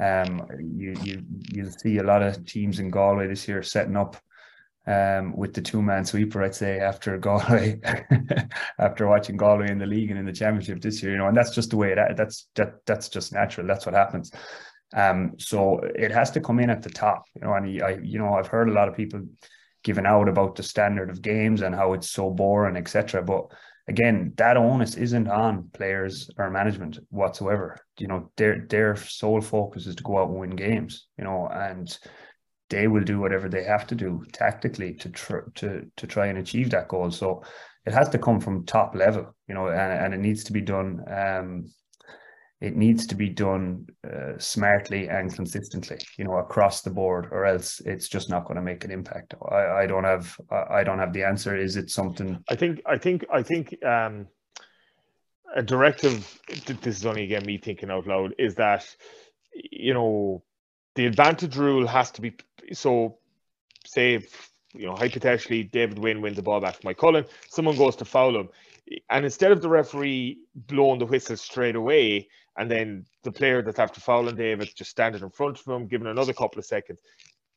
Um, you you you'll see a lot of teams in Galway this year setting up um, with the two man sweeper, I'd say, after Galway, after watching Galway in the league and in the championship this year, you know, and that's just the way it that's that that's just natural. That's what happens. Um, so it has to come in at the top, you know, and I, you know, I've heard a lot of people giving out about the standard of games and how it's so boring, etc. But again, that onus isn't on players or management whatsoever. You know, their their sole focus is to go out and win games, you know, and they will do whatever they have to do tactically to tr- to to try and achieve that goal. So it has to come from top level, you know, and, and it needs to be done. Um, it needs to be done uh, smartly and consistently, you know, across the board, or else it's just not going to make an impact. I, I don't have I don't have the answer. Is it something? I think I think I think um, a directive. This is only again me thinking out loud. Is that you know the advantage rule has to be so. Say, you know, hypothetically, David Wynne wins the ball back from Moycullen. Someone goes to foul him, and instead of the referee blowing the whistle straight away, and then the player that's after fouling David just standing in front of him, giving another couple of seconds,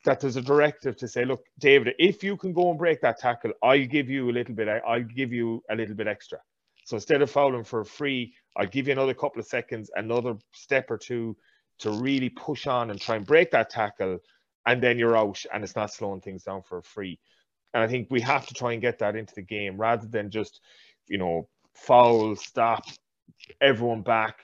that there's a directive to say, look, David, if you can go and break that tackle, I'll give you a little bit. I'll give you a little bit extra. So instead of fouling for free, I'll give you another couple of seconds, another step or two to really push on and try and break that tackle, and then you're out and it's not slowing things down for free. And I think we have to try and get that into the game rather than just, you know, foul, stop, everyone back,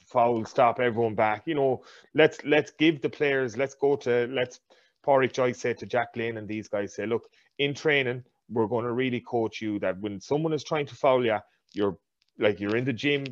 foul, stop, everyone back. You know, let's let's give the players, let's go to let's Pádraic Joyce say to Jack Glynn and these guys say, look, in training, we're going to really coach you that when someone is trying to foul you, you're like you're in the gym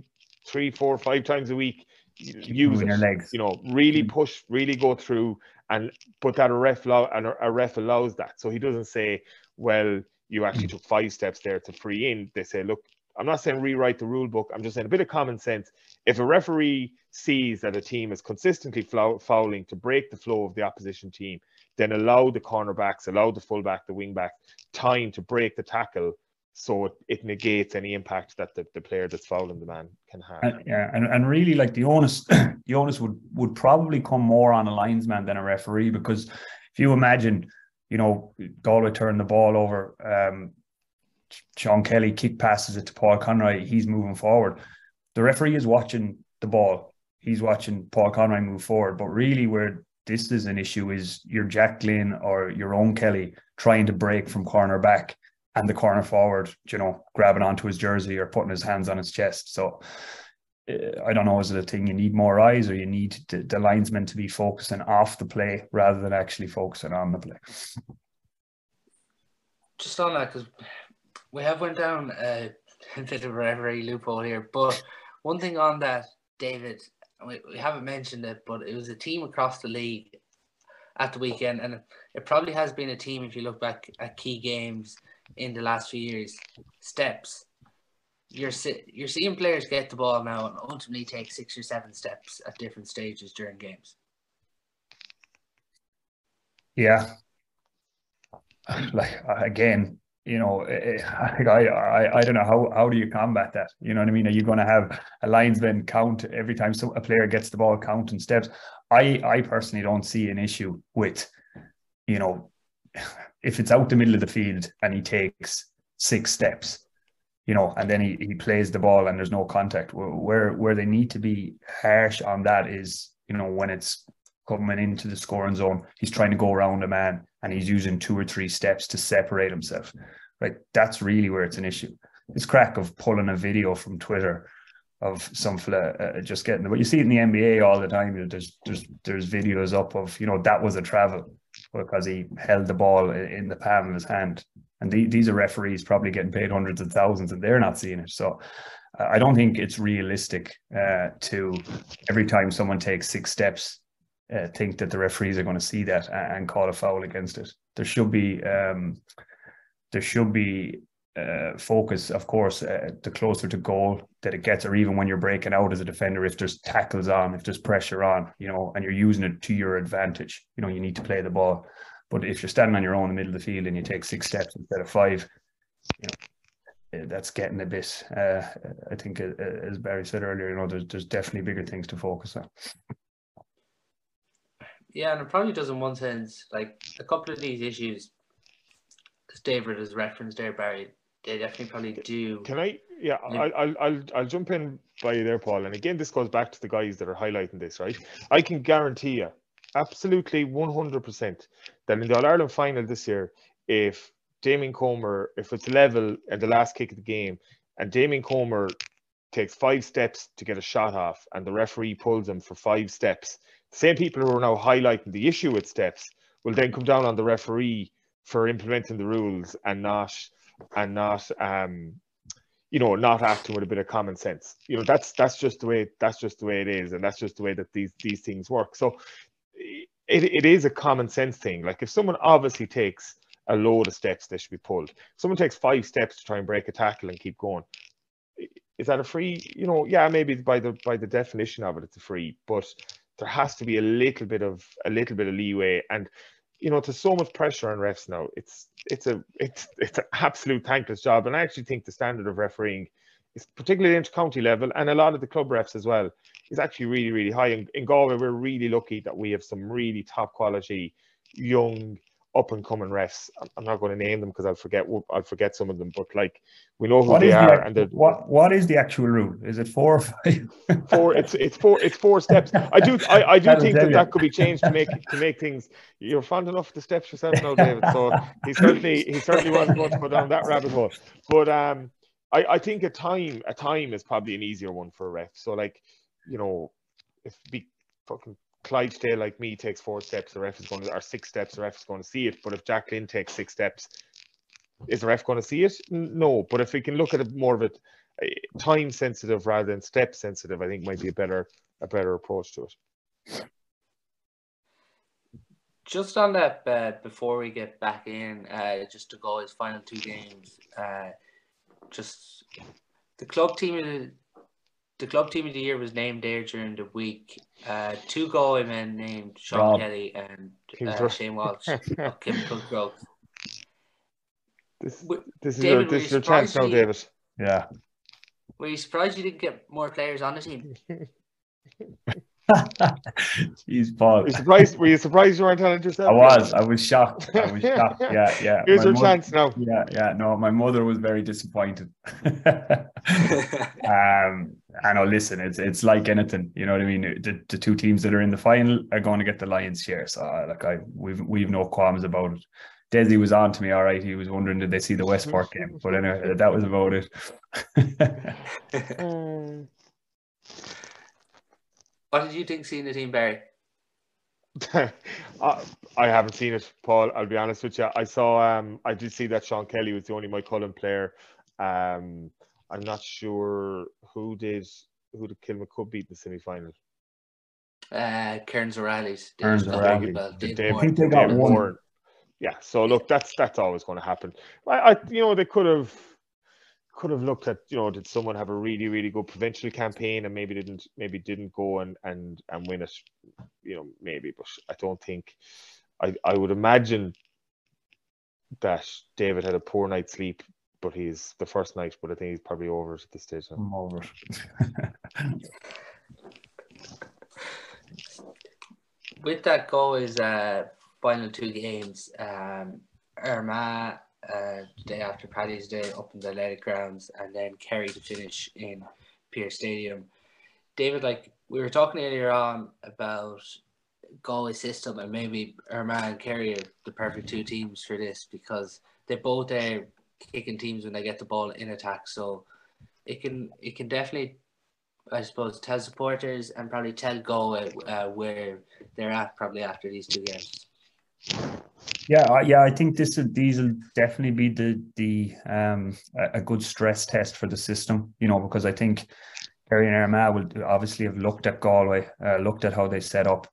three, four, five times a week use it, your legs. You know, really mm. push, really go through, and put that a ref and a ref allows that. So he doesn't say, "Well, you actually mm. took five steps there to free in." They say, "Look, I'm not saying rewrite the rule book. I'm just saying a bit of common sense. If a referee sees that a team is consistently fouling to break the flow of the opposition team, then allow the cornerbacks, allow the fullback, the wingback time to break the tackle so it, it negates any impact that the, the player that's fouling the man can have. And, yeah, and, and really like the onus the onus would would probably come more on a linesman than a referee because if you imagine, you know, Galway turn the ball over, um, Sean Kelly kick passes it to Paul Conroy, he's moving forward. The referee is watching the ball. He's watching Paul Conroy move forward. But really where this is an issue is your Jack Glynn or your Owen Kelly trying to break from corner back and the corner forward, you know, grabbing onto his jersey or putting his hands on his chest. So uh, I don't know, is it a thing you need more eyes or you need the, the linesman to be focusing off the play rather than actually focusing on the play? Just on that, because we have went down a, bit of a referee loophole here, but one thing on that, David, we, we haven't mentioned it, but it was a team across the league at the weekend, and it probably has been a team if you look back at key games in the last few years. Steps. You're you're seeing players get the ball now and ultimately take six or seven steps at different stages during games. Yeah. Like again, you know, eh, eh, I, I, I don't know how, how do you combat that? You know what I mean? Are you going to have a linesman count every time so a player gets the ball, counting steps? I, I personally don't see an issue with, you know, if it's out the middle of the field and he takes six steps, you know, and then he, he plays the ball and there's no contact. Where where they need to be harsh on that is, you know, when it's coming into the scoring zone, he's trying to go around a man and he's using two or three steps to separate himself. Right. That's really where it's an issue. It's crack of pulling a video from Twitter of some fella uh, just getting but you see it in the NBA all the time. You know, there's there's there's videos up of you know that was a travel because he held the ball in the palm of his hand. And the, these are referees probably getting paid hundreds of thousands, and they're not seeing it. So uh, I don't think it's realistic uh, to every time someone takes six steps uh, think that the referees are going to see that and, call a foul against it. There should be um, there should be uh, focus, of course, uh, the closer to goal that it gets, or even when you're breaking out as a defender, if there's tackles on, if there's pressure on, you know, and you're using it to your advantage, you know, you need to play the ball. But if you're standing on your own in the middle of the field and you take six steps instead of five, you know, eh, that's getting a bit. Uh, I think, uh, as Barry said earlier, you know, there's there's definitely bigger things to focus on. Yeah, and it probably does in one sense. Like a couple of these issues, because David has referenced there, Barry, they definitely probably do. Can I? Yeah, I'll, I'll, I'll, I'll jump in by you there, Paul. And again, this goes back to the guys that are highlighting this, right? I can guarantee you, absolutely 100%, that in the All Ireland final this year, if Damien Comer, if it's level at the last kick of the game, and Damien Comer takes five steps to get a shot off, and the referee pulls him for five steps, the same people who are now highlighting the issue with steps will then come down on the referee for implementing the rules and not and not um you know not acting with a bit of common sense. You know that's that's just the way that's just the way it is and that's just the way that these these things work. So it, it is a common sense thing. Like if someone obviously takes a load of steps they should be pulled. Someone takes five steps to try and break a tackle and keep going. Is that a free you know yeah maybe by the by the definition of it it's a free but there has to be a little bit of a little bit of leeway. And you know there's so much pressure on refs now. It's it's a it's it's an absolute thankless job. And i actually think the standard of refereeing is particularly inter county level and a lot of the club refs as well is actually really really high. In, in galway we're really lucky that we have some really top quality young up and coming refs. I'm not going to name them because I'll forget I'll forget some of them, but like we know who what they are. The, and what what is the actual rule? Is it four or five? four. It's it's four. It's four steps. I do I, I do think that you. that could be changed to make to make things. You're fond enough of the steps yourself now, David. So he certainly he certainly wasn't going to go down that rabbit hole. But um, I I think a time a time is probably an easier one for a ref. So like you know if be fucking Clydesdale like me takes four steps, the ref is going to, or six steps, the ref is going to see it. But if Jack Glynn takes six steps, is the ref going to see it? No. But if we can look at it more of it time sensitive rather than step sensitive, I think might be a better a better approach to it. Just on that, uh, before we get back in, uh, just to go his final two games, uh, just the club team the, the club team of the year was named there during the week. Uh, two Galway men named Sean Rob. Kelly and uh, Shane Walsh of Kilmacud Crokes. This, W- this is David, your this is your chance now, surprised David. Yeah. Were you surprised you didn't get more players on the team? Jeez, Paul. Were you surprised? Were you surprised you weren't on it yourself? I was. I was shocked. I was shocked. Yeah, yeah. Here's My your mother- chance now. Yeah, yeah. No, my mother was very disappointed. um, I know. Listen, it's it's like anything. You know what I mean. The, the two teams that are in the final are going to get the lion's share. So, uh, like, I we've we've no qualms about it. Desi was on to me. All right, he was wondering did they see the Westport game, but anyway, that was about it. Um, what did you think seeing the team, Barry? I, I haven't seen it, Paul. I'll be honest with you. I saw, um, I did see that Sean Kelly was the only Moycullen player. Um, I'm not sure who did who did Kilmacud beat in the semi final. Uh, Kerins O'Rahilly's. Dave Kearns Scott O'Reilly. Dave Dave, Moore. think they got David one. Moore. Yeah, so look, that's that's always going to happen. I, I, you know, they could have could have looked at, you know, did someone have a really really good provincial campaign and maybe didn't maybe didn't go and and and win it, you know, maybe. But I don't think. I I would imagine that David had a poor night's sleep, but he's the first night. But I think he's probably over it at this stage. now. I'm over. with that Galway's uh, final two games, um, Armagh uh, the day after Paddy's Day up in the Athletic Grounds, and then Kerry to finish in Pearse Stadium. David, like we were talking earlier on about Galway system, and maybe Armagh and Kerry are the perfect two teams for this because they both are kicking teams when they get the ball in attack. So it can it can definitely, I suppose, tell supporters and probably tell Galway uh, where they're at probably after these two games. Yeah, yeah, I think this these will definitely be the the um a, a good stress test for the system. You know, because I think Kerry and Armagh will obviously have looked at Galway, uh, looked at how they set up,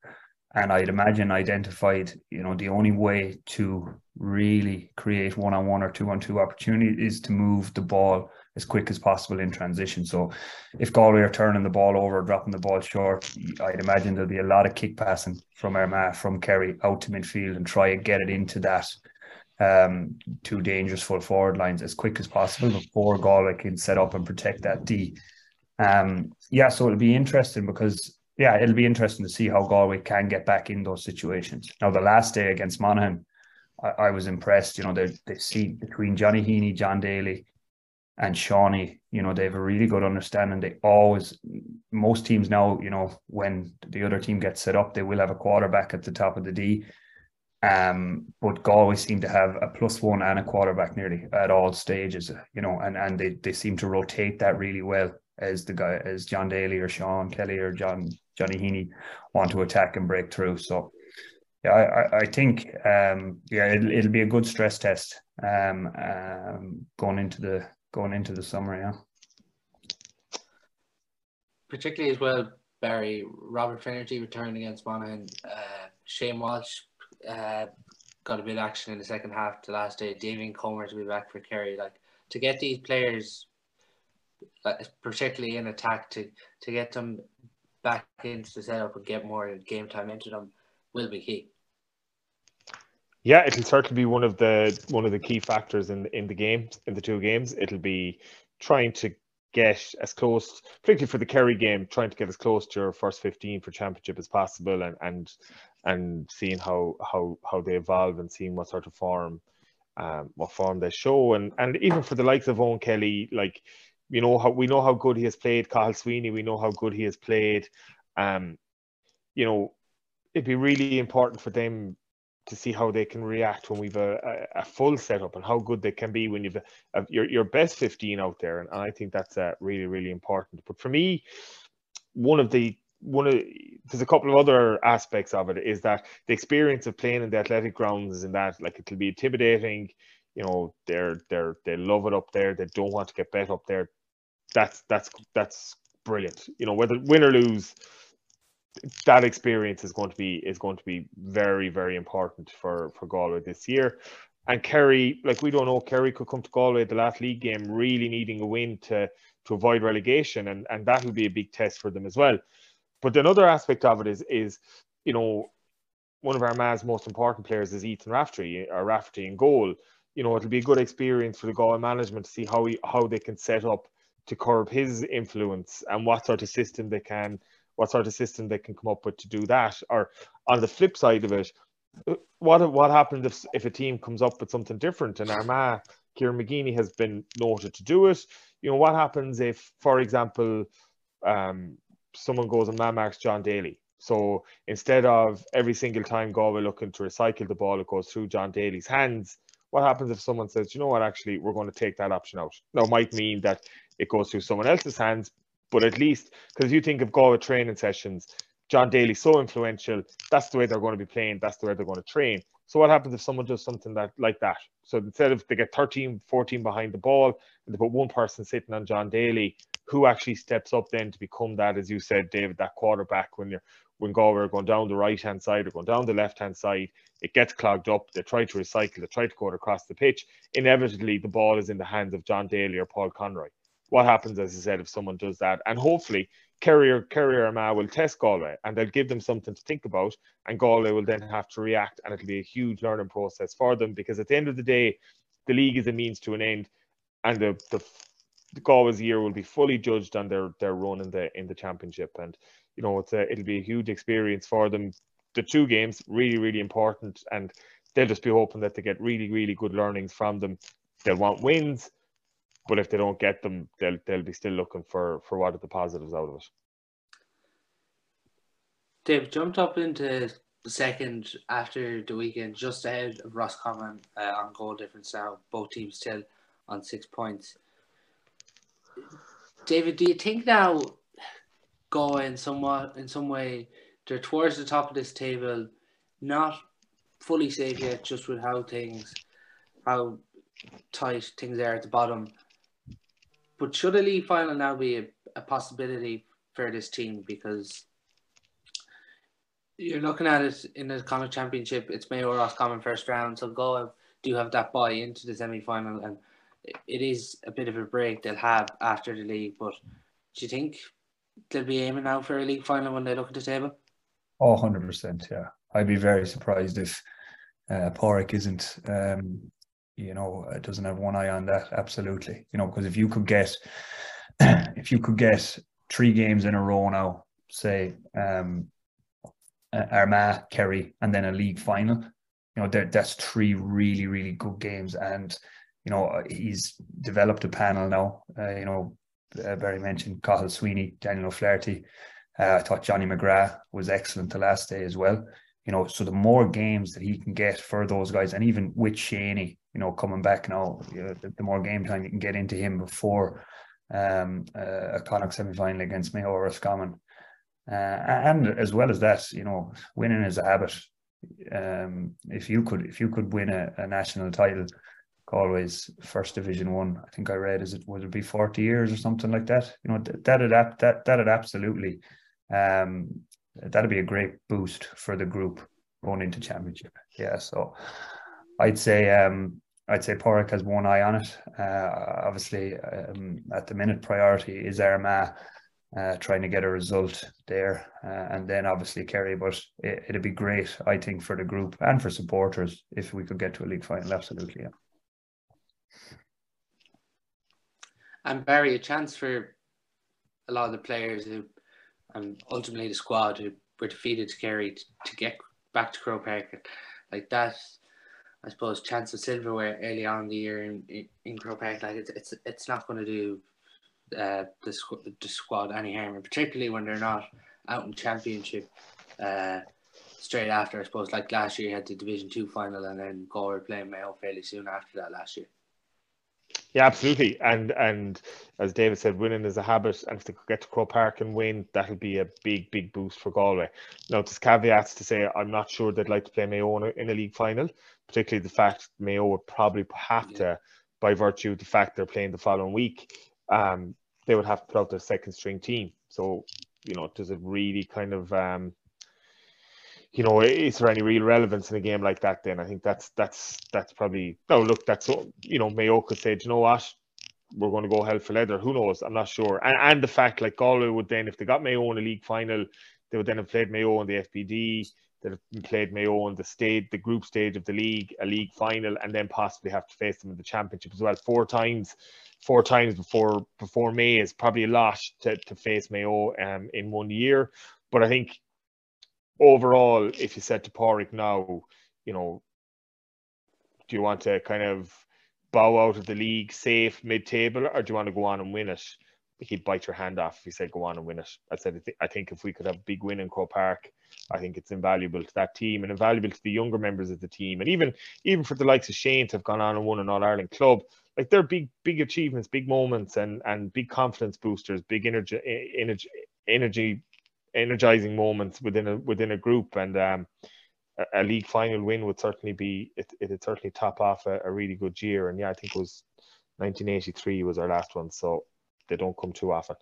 and I'd imagine identified. You know, the only way to really create one on one or two on two opportunity is to move the ball as quick as possible in transition. So, if Galway are turning the ball over, dropping the ball short, I'd imagine there'll be a lot of kick passing from Armagh, from Kerry out to midfield and try and get it into that um, two dangerous full forward lines as quick as possible before Galway can set up and protect that D. Um, yeah, so it'll be interesting because yeah, it'll be interesting to see how Galway can get back in those situations. Now, the last day against Monaghan, I, was impressed. You know, they they see between Johnny Heaney, John Daly, and Seanie, you know, they have a really good understanding. They always, most teams now, you know, when the other team gets set up, they will have a quarterback at the top of the D. Um, but Galway seem to have a plus one and a quarterback nearly at all stages, you know, and, and they, they seem to rotate that really well as the guy as John Daly or Sean Kelly or John Johnny Heaney want to attack and break through. So yeah, I, I- think um yeah it'll, it'll be a good stress test um, um going into the going into the summer, yeah. particularly as well, Barry Robert Finnerty returned against Monaghan. Uh, Shane Walsh uh, got a bit of action in the second half the last day. Damien Comer to be back for Kerry. Like to get these players, like, particularly in attack, to to get them back into the setup and get more game time into them will be key. Yeah, it'll certainly be one of the one of the key factors in in the game in the two games. It'll be trying to get as close, particularly for the Kerry game, trying to get as close to your first fifteen for championship as possible, and and and seeing how how how they evolve and seeing what sort of form, um, what form they show, and and even for the likes of Owen Kelly, like you know how we know how good he has played, Cathal Sweeney, we know how good he has played, um, you know, it'd be really important for them to see how they can react when we've a, a, a full setup and how good they can be when you've a, your your best 15 out there. And, I think that's uh, really really important. But for me one of the one of there's a couple of other aspects of it is that the experience of playing in the athletic grounds is in that like it'll be intimidating you know they're they're they love it up there they don't want to get bet up there. That's that's that's brilliant. You know whether win or lose that experience is going to be is going to be very very important for for Galway this year. And Kerry, like we don't know, Kerry could come to Galway the last league game really needing a win to to avoid relegation, and and that will be a big test for them as well. But another aspect of it is is you know one of our Armagh's most important players is Ethan Rafferty or uh, Rafferty in goal. You know it'll be a good experience for the Galway management to see how he, how they can set up to curb his influence and what sort of system they can what sort of system they can come up with to do that. Or on the flip side of it, what what happens if if a team comes up with something different and Armagh Kieran McGeeney has been noted to do it. You know what happens if, for example, um, someone goes and man marks John Daly. So instead of every single time Galway looking to recycle the ball, it goes through John Daly's hands. What happens if someone says, you know what, actually, we're going to take that option out? Now, it might mean that it goes through someone else's hands, but at least, because you think of Galway training sessions, John Daly so influential. That's the way they're going to be playing. That's the way they're going to train. So what happens if someone does something that like that? So instead of they get 13, 14 behind the ball and they put one person sitting on John Daly, who actually steps up then to become that, as you said, David, that quarterback when you're when Galway are going down the right hand side or going down the left hand side, it gets clogged up. They try to recycle, they try to go across the pitch. Inevitably, the ball is in the hands of John Daly or Paul Conroy. What happens, as I said, if someone does that? And hopefully, Kerry Kerry Armagh will test Galway and they'll give them something to think about, and Galway will then have to react, and it'll be a huge learning process for them because at the end of the day, the league is a means to an end, and the the, the Galway's year will be fully judged on their their run in the in the championship, and you know it's a, it'll be a huge experience for them. The two games really really important, and they'll just be hoping that they get really really good learnings from them. They'll want wins but if they don't get them, they'll they'll be still looking for for what are the positives out of it. Dave jumped up into the second after the weekend, just ahead of Roscommon uh, on goal difference now. Both teams still on six points. David, do you think now going somewhat in some way they're towards the top of this table, not fully safe yet, just with how things how tight things are at the bottom. But should a league final now be a, a possibility for this team? Because you're looking at it in the Connacht Championship, it's Mayo Roscommon first round, so go do have that buy into the semi final, and it is a bit of a break they'll have after the league. But do you think they'll be aiming now for a league final when they look at the table? Oh, 100%. Yeah. I'd be very surprised if uh, Pádraic isn't um, you know, it doesn't have one eye on that. Absolutely, you know, because if you could get, if you could get three games in a row now, say, um, Armagh, Kerry, and then a league final, you know, that that's three really, really good games, and you know, he's developed a panel now. Uh, you know, uh, Barry mentioned Cathal Sweeney, Daniel O'Flaherty. Uh, I thought Johnny McGrath was excellent the last day as well. You know, so the more games that he can get for those guys, and even with Shaney, you know, coming back now, you know, the, the, more game time you can get into him before um, uh, a Connacht semi final against Mayo or Roscommon. Uh, and as well as that, you know, winning is a habit. Um, if you could, if you could win a, a national title, Galway's first division one, I think I read, is it would it be forty years or something like that? You know, that that'd that that'd absolutely, um, that'd be a great boost for the group going into championship. Yeah, so I'd say um, I'd say Pádraic has one eye on it. Uh, obviously, um, at the minute, priority is Armagh uh, trying to get a result there, uh, and then obviously Kerry. But it, would be great, I think, for the group and for supporters if we could get to a league final. Absolutely, yeah. And Barry, a chance for a lot of the players who, and ultimately the squad who were defeated to Kerry to, to get back to Croke Park, like that I suppose chance of silverware early on the year in in, in like it's it's it's not going to do uh, the the squad any harm, particularly when they're not out in championship uh, straight after. I suppose like last year, you had the Division Two final, and then Galway playing Mayo fairly soon after that last year. Yeah, absolutely. And and as David said, winning is a habit, and if they get to Croke Park and win, that'll be a big, big boost for Galway. Now, there's caveats to say I'm not sure they'd like to play Mayo in a league final, particularly the fact Mayo would probably have to, by virtue of the fact they're playing the following week, um, they would have to put out their second string team. So, you know, does it really kind of um, you know, is there any real relevance in a game like that? Then I think that's that's that's probably no. Look, that's you know, Mayo could say, you know what, we're going to go hell for leather. Who knows? I'm not sure. And and the fact like Galway would then, if they got Mayo in a league final, they would then have played Mayo in the FBD. They'd have played Mayo in the state, the group stage of the league, a league final, and then possibly have to face them in the championship as well. Four times, four times before before May is probably a lot to, to face Mayo um, in one year. But I think overall, if you said to Pádraic now, you know, do you want to kind of bow out of the league safe mid table or do you want to go on and win it? He'd bite your hand off if you said go on and win it. I said, I think if we could have a big win in Croke Park, I think it's invaluable to that team and invaluable to the younger members of the team. And even even for the likes of Shane to have gone on and won an All Ireland club, like they're big, big achievements, big moments, and and big confidence boosters, big energy, energy, energy, energizing moments within a within a group. And um, a, league final win would certainly be it. It'd certainly top off a, a really good year. And yeah, I think it was 1983 was our last one, so they don't come too often.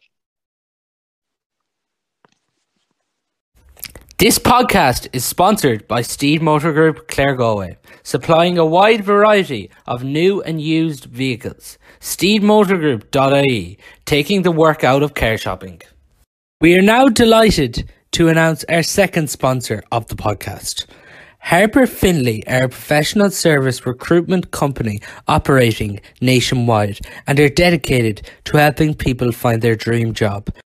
This podcast is sponsored by Steede Motor Group Claregalway, supplying a wide variety of new and used vehicles. SteedeMotorGroup.ie, taking the work out of car shopping. We are now delighted to announce our second sponsor of the podcast. Harper Finley are a professional service recruitment company operating nationwide and are dedicated to helping people find their dream job.